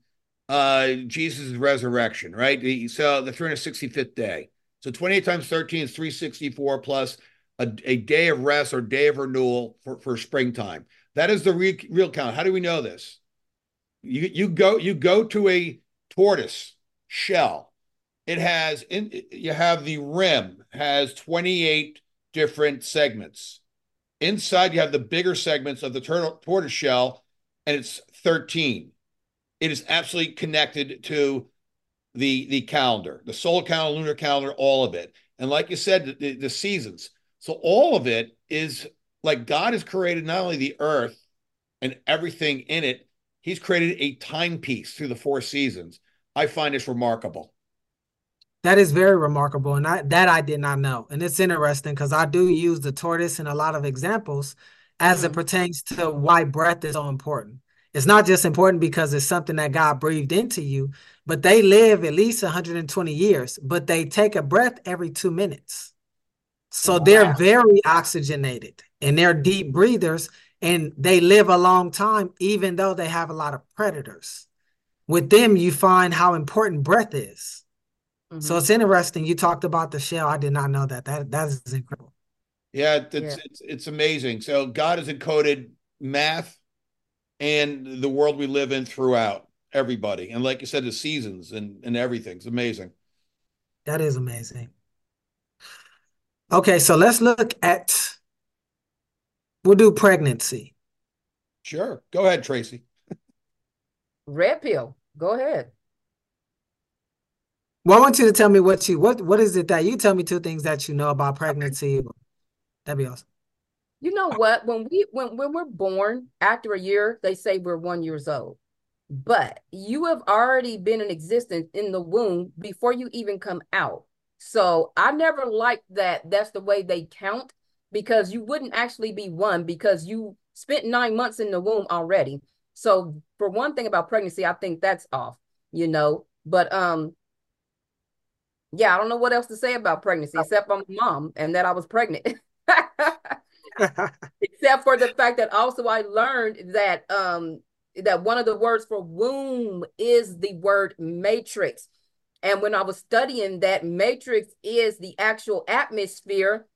uh Jesus' resurrection, right? So the 365th day. So 28 times 13 is 364 plus a, a day of rest or day of renewal for, for springtime. That is the real, real count. How do we know this? You you go you go to a tortoise shell. It has in you have the rim has 28 different segments. Inside you have the bigger segments of the turtle, tortoise shell, and it's 13. It is absolutely connected to the the calendar, the solar calendar, lunar calendar, all of it. And like you said, the, the seasons. So all of it is like God has created not only the earth and everything in it, He's created a timepiece through the four seasons. I find this remarkable. That is very remarkable, and I, that I did not know. And it's interesting because I do use the tortoise in a lot of examples as it Mhm. pertains to why breath is so important. It's not just important because it's something that God breathed into you, but they live at least 120 years, but they take a breath every two minutes. So they're very oxygenated and they're deep breathers and they live a long time, even though they have a lot of predators. With them, you find how important breath is. So Mhm. it's interesting. You talked about the shell. I did not know that. That that is incredible. Yeah, it's Yeah. it's it's amazing. So God has encoded math and the world we live in throughout everybody. And like you said, the seasons and, and everything. It's amazing. That is amazing. Okay, so let's look at we'll do pregnancy. Sure. Go ahead, Traci. Red pill. Go ahead. Well, I want you to tell me what you what what is it that you tell me two things that you know about pregnancy. That'd be awesome. You know what? When we when when we're born, after a year, they say we're one years old. But you have already been in existence in the womb before you even come out. So I never liked that that's the way they count because you wouldn't actually be one because you spent nine months in the womb already. So for one thing about pregnancy, I think that's off, you know. But um yeah, I don't know what else to say about pregnancy except I'm a mom and that I was pregnant. [LAUGHS] except for the fact that also I learned that um that one of the words for womb is the word matrix. And when I was studying that matrix is the actual atmosphere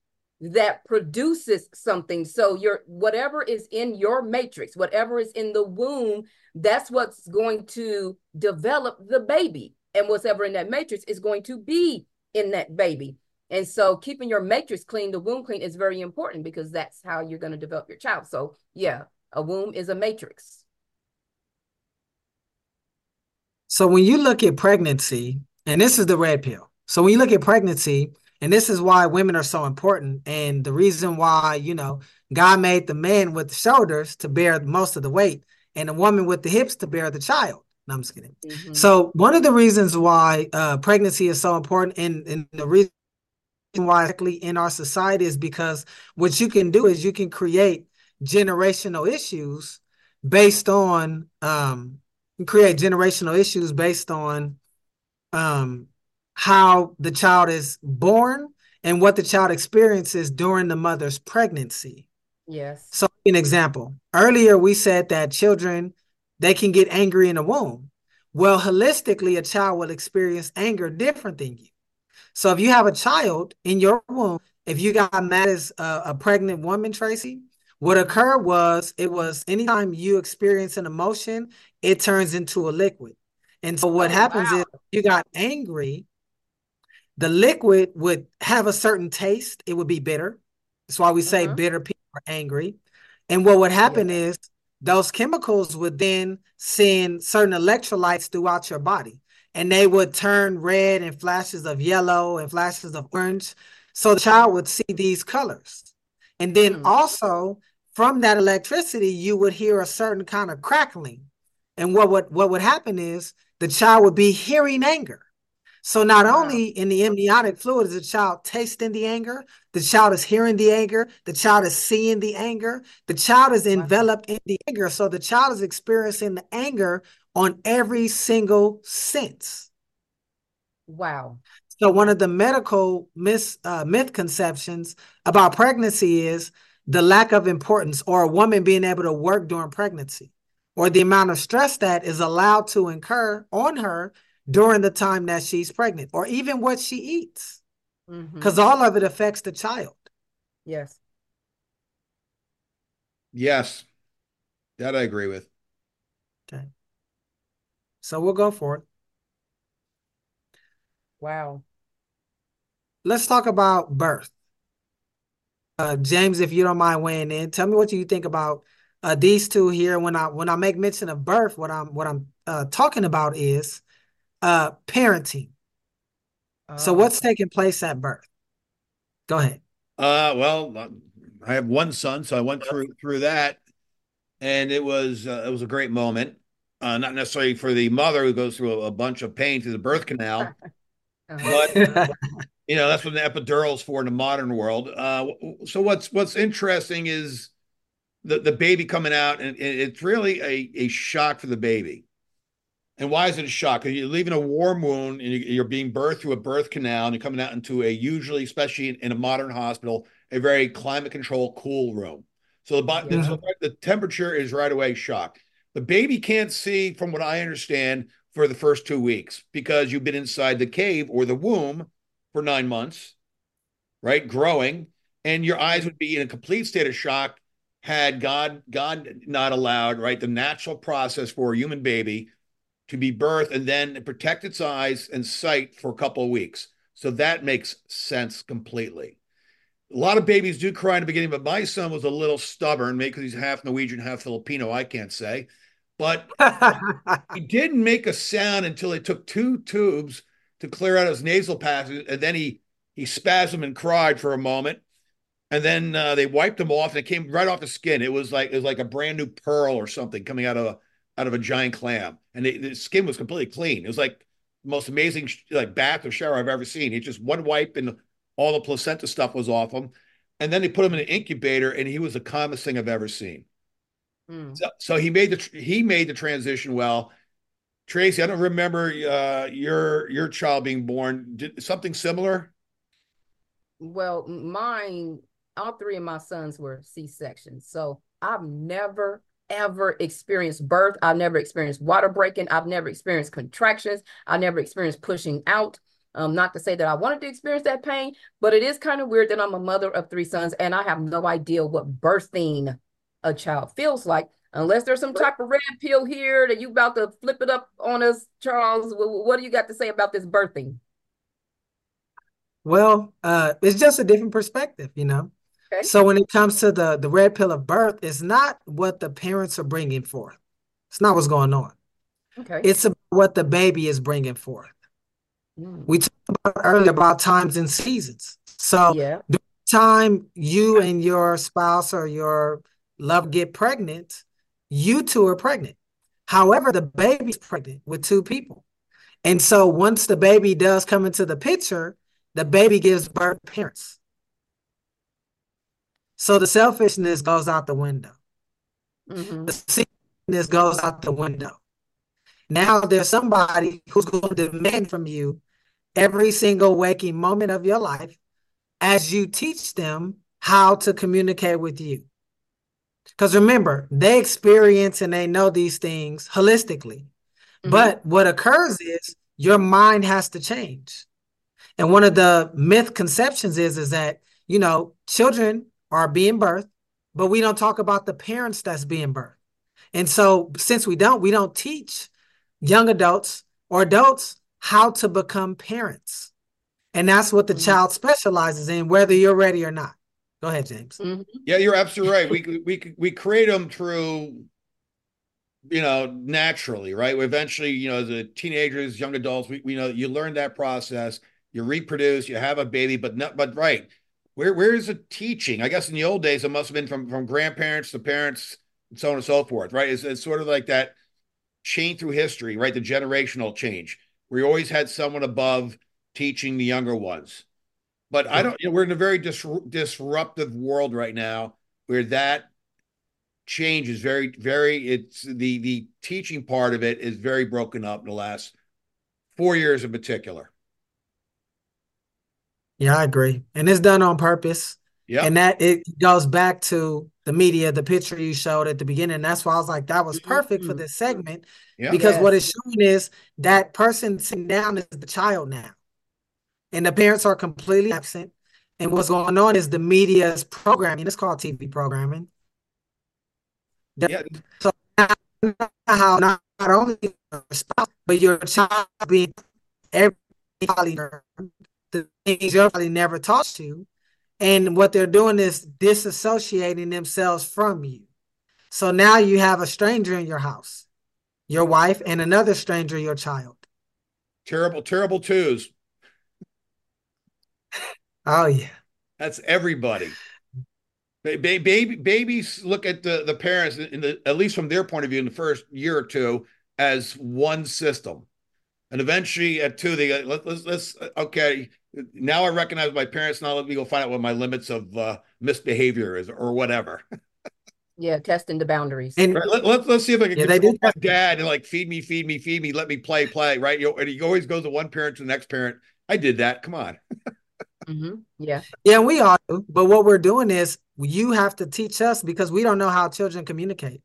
that produces something. So your whatever is in your matrix, whatever is in the womb, that's what's going to develop the baby. And whatever in that matrix is going to be in that baby. And so keeping your matrix clean, the womb clean is very important because that's how you're going to develop your child. So yeah, a womb is a matrix. So when you look at pregnancy, and this is the red pill. So when you look at pregnancy, and this is why women are so important, and the reason why, you know, God made the man with the shoulders to bear most of the weight and the woman with the hips to bear the child. No, I'm just kidding. Mhm. So one of the reasons why uh, pregnancy is so important, and, and the reason why exactly in our society is because what you can do is you can create generational issues based on um, create generational issues based on um, how the child is born and what the child experiences during the mother's pregnancy. Yes. So, an example. Earlier, we said that children they can get angry in the womb. Well, holistically, a child will experience anger different than you. So, if you have a child in your womb, if you got mad as a, a pregnant woman, Traci, what occurred was it was anytime you experience an emotion, it turns into a liquid. And so, what Oh, happens wow. is you got angry, the liquid would have a certain taste. It would be bitter. That's why we say Mhm. bitter people are angry. And what would happen Yeah. is those chemicals would then send certain electrolytes throughout your body, and they would turn red and flashes of yellow and flashes of orange. So the child would see these colors. And then Hmm. also from that electricity, you would hear a certain kind of crackling. And what would what would happen is the child would be hearing anger. So not Wow. only in the amniotic fluid is the child tasting the anger, the child is hearing the anger, the child is seeing the anger, the child is Wow. enveloped in the anger. So the child is experiencing the anger on every single sense. Wow. So one of the medical mis uh, misconceptions about pregnancy is the lack of importance or a woman being able to work during pregnancy or the amount of stress that is allowed to incur on her during the time that she's pregnant or even what she eats Mhm. because all of it affects the child. Yes. Yes, that I agree with. Okay. So we'll go for it. Wow. Let's talk about birth. Uh, James, if you don't mind weighing in, tell me what you think about uh, these two here. When I when I make mention of birth, what I'm what I'm uh, talking about is uh, parenting. So Oh. what's taking place at birth? Go ahead. Uh, well, uh, I have one son, so I went through through that, and it was uh, it was a great moment. Uh, not necessarily for the mother who goes through a, a bunch of pain through the birth canal, Uh-huh. [LAUGHS] but [LAUGHS] you know that's what the epidural's for in the modern world. Uh, so what's what's interesting is the the baby coming out, and it- it's really a a shock for the baby. And why is it a shock? Because you're leaving a warm wound and you- you're being birthed through a birth canal, and you're coming out into a usually, especially in, in a modern hospital, a very climate control cool room. So the, Yeah. so the temperature is right away shock. The baby can't see, from what I understand, for the first two weeks because you've been inside the cave or the womb for nine months, right? Growing, and your eyes would be in a complete state of shock had God God not allowed, right, the natural process for a human baby to be birthed and then protect its eyes and sight for a couple of weeks. So that makes sense completely. A lot of babies do cry in the beginning, but my son was a little stubborn, maybe because he's half Norwegian, half Filipino. I can't say. But [LAUGHS] he didn't make a sound until they took two tubes to clear out his nasal passages, and then he he spasmed and cried for a moment, and then uh, they wiped him off, and it came right off the skin. It was like it was like a brand new pearl or something coming out of a out of a giant clam, and they, the skin was completely clean. It was like the most amazing like bath or shower I've ever seen. It's just one wipe, and all the placenta stuff was off him, and then they put him in an incubator, and he was the calmest thing I've ever seen. Mm. So, so he made the he made the transition well. Traci, I don't remember uh, your your child being born. Did something similar? Well, mine, all three of my sons were C-sections. So I've never, ever experienced birth. I've never experienced water breaking. I've never experienced contractions. I've never experienced pushing out. Um, not to say that I wanted to experience that pain, but it is kind of weird that I'm a mother of three sons and I have no idea what birthing a child feels like. Unless there's some type of red pill here that you about to flip it up on us, Charles. What, do you got to say about this birthing? Well, uh, it's just a different perspective, you know. Okay. So when it comes to the the red pill of birth, it's not what the parents are bringing forth. It's not what's going on. Okay. It's what the baby is bringing forth. Mm. We talked about earlier about times and seasons. So Yeah. The time you and your spouse or your love get pregnant, you two are pregnant. However, the baby's pregnant with two people. And so once the baby does come into the picture, the baby gives birth to parents. So the selfishness goes out the window. Mm-hmm. The selfishness goes out the window. Now there's somebody who's going to demand from you every single waking moment of your life as you teach them how to communicate with you. Because remember, they experience and they know these things holistically. Mm-hmm. But what occurs is your mind has to change. And one of the myth conceptions is, is that, you know, children are being birthed, but we don't talk about the parents that's being birthed. And so since we don't, we don't teach young adults or adults how to become parents. And that's what the mm-hmm. child specializes in, whether you're ready or not. Go ahead, James. Mm-hmm. Yeah, you're absolutely right. We we we create them through, you know, naturally, right? Eventually, you know, the teenagers, young adults, we, we know you learn that process. You reproduce, you have a baby, but not, but right. Where where is the teaching? I guess in the old days, it must have been from from grandparents to parents, and so on and so forth, right? It's, it's sort of like that chain through history, right? The generational change. We always had someone above teaching the younger ones. But I don't, you know, we're in a very dis- disruptive world right now where that change is very, very, it's the, the teaching part of it is very broken up in the last four years in particular. Yeah, I agree. And it's done on purpose. Yeah. And that it goes back to the media, the picture you showed at the beginning. That's why I was like, that was perfect mm-hmm. for this segment. Yeah. Because yes. what it's showing is that person sitting down is the child now and the parents are completely absent. And what's going on is the media's programming. It's called TV programming. Yeah. So how not, not only spouse, but your child being everybody the things your probably never taught you. And what they're doing is disassociating themselves from you. So now you have a stranger in your house, your wife, and another stranger, your child. Terrible, terrible twos. [LAUGHS] Oh yeah, that's everybody. Baby, babies look at the the parents in the at least from their point of view in the first year or two as one system, and eventually at two they go, let, let's let's uh, okay. Now I recognize my parents. Now let me go find out what my limits of uh, misbehavior is or whatever. Yeah, testing the boundaries. And right, let, us let's see if I can yeah, control my dad and like feed me, feed me, feed me, let me play, play. Right, you know, and he always goes to one parent to the next parent. I did that. Come on. Mm-hmm. Yeah. Yeah, we are. But what we're doing is you have to teach us because we don't know how children communicate.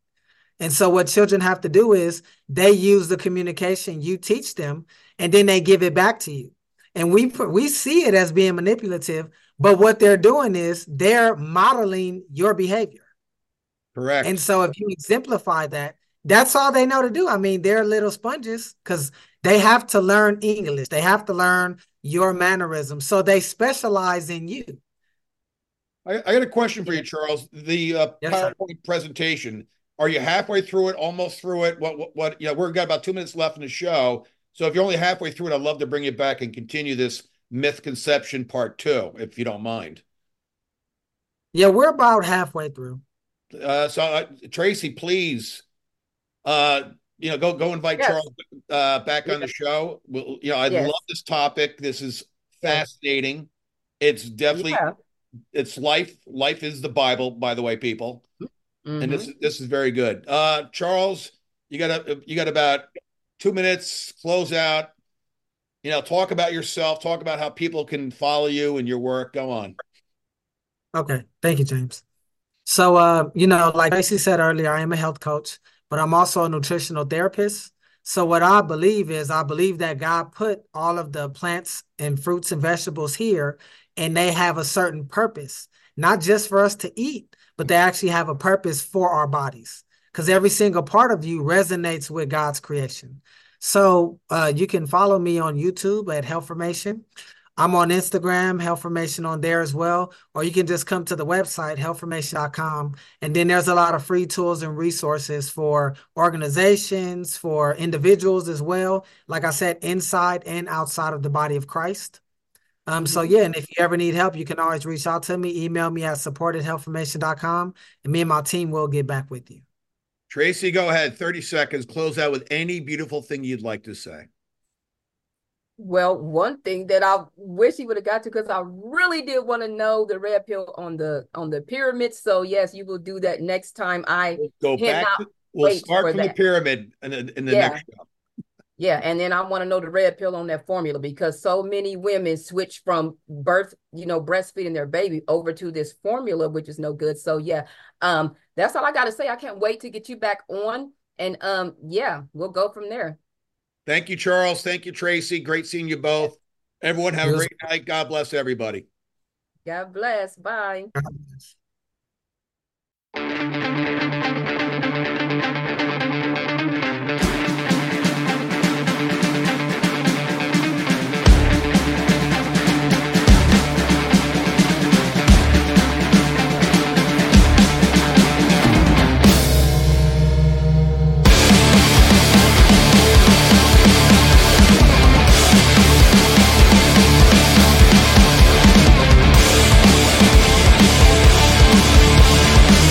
And so what children have to do is they use the communication you teach them and then they give it back to you. And we we see it as being manipulative, but what they're doing is they're modeling your behavior. Correct. And so if you exemplify that, that's all they know to do. I mean, they're little sponges because they have to learn English. They have to learn your mannerism So they specialize in you. I, I got a question for you, Charles. The uh, yes, PowerPoint sir. presentation. Are you halfway through it? Almost through it? What? What? what yeah, we've got about two minutes left in the show. So if you're only halfway through it, I'd love to bring you back and continue this myth conception part two, if you don't mind. Yeah, we're about halfway through. Uh, so uh, Traci, please, uh, you know, go go invite yes. Charles uh, back on the show. Well, you know, I yes. love this topic. This is fascinating. It's definitely yeah. it's life. Life is the Bible, by the way, people. Mm-hmm. And this this is very good. Uh, Charles, you got a, you got about two minutes. Close out. You know, talk about yourself. Talk about how people can follow you and your work. Go on. Okay, thank you, James. So, uh, you know, like Traci said earlier, I am a health coach but I'm also a nutritional therapist. So what I believe is I believe that God put all of the plants and fruits and vegetables here and they have a certain purpose, not just for us to eat, but they actually have a purpose for our bodies because every single part of you resonates with God's creation. So uh, you can follow me on YouTube at Health4mation. I'm on Instagram, Health4mation on there as well. Or you can just come to the website, health4mation.com. And then there's a lot of free tools and resources for organizations, for individuals as well. Like I said, inside and outside of the body of Christ. Um, so mm-hmm. yeah, and if you ever need help, you can always reach out to me, email me at support at health4mation.com, and me and my team will get back with you. Traci, go ahead. 30 seconds. Close out with any beautiful thing you'd like to say. Well, one thing that I wish he would have got to because I really did want to know the red pill on the on the pyramid. So yes, you will do that next time I We'll go back. To, we'll start from that. the pyramid in the, in the yeah. next show. Yeah, and then I want to know the red pill on that formula because so many women switch from birth, you know, breastfeeding their baby over to this formula, which is no good. So yeah, um, that's all I got to say. I can't wait to get you back on, and um, yeah, we'll go from there. Thank you, Charles. Thank you, Traci. Great seeing you both. Everyone, have a great night. God bless everybody. God bless. Bye. God bless. [LAUGHS]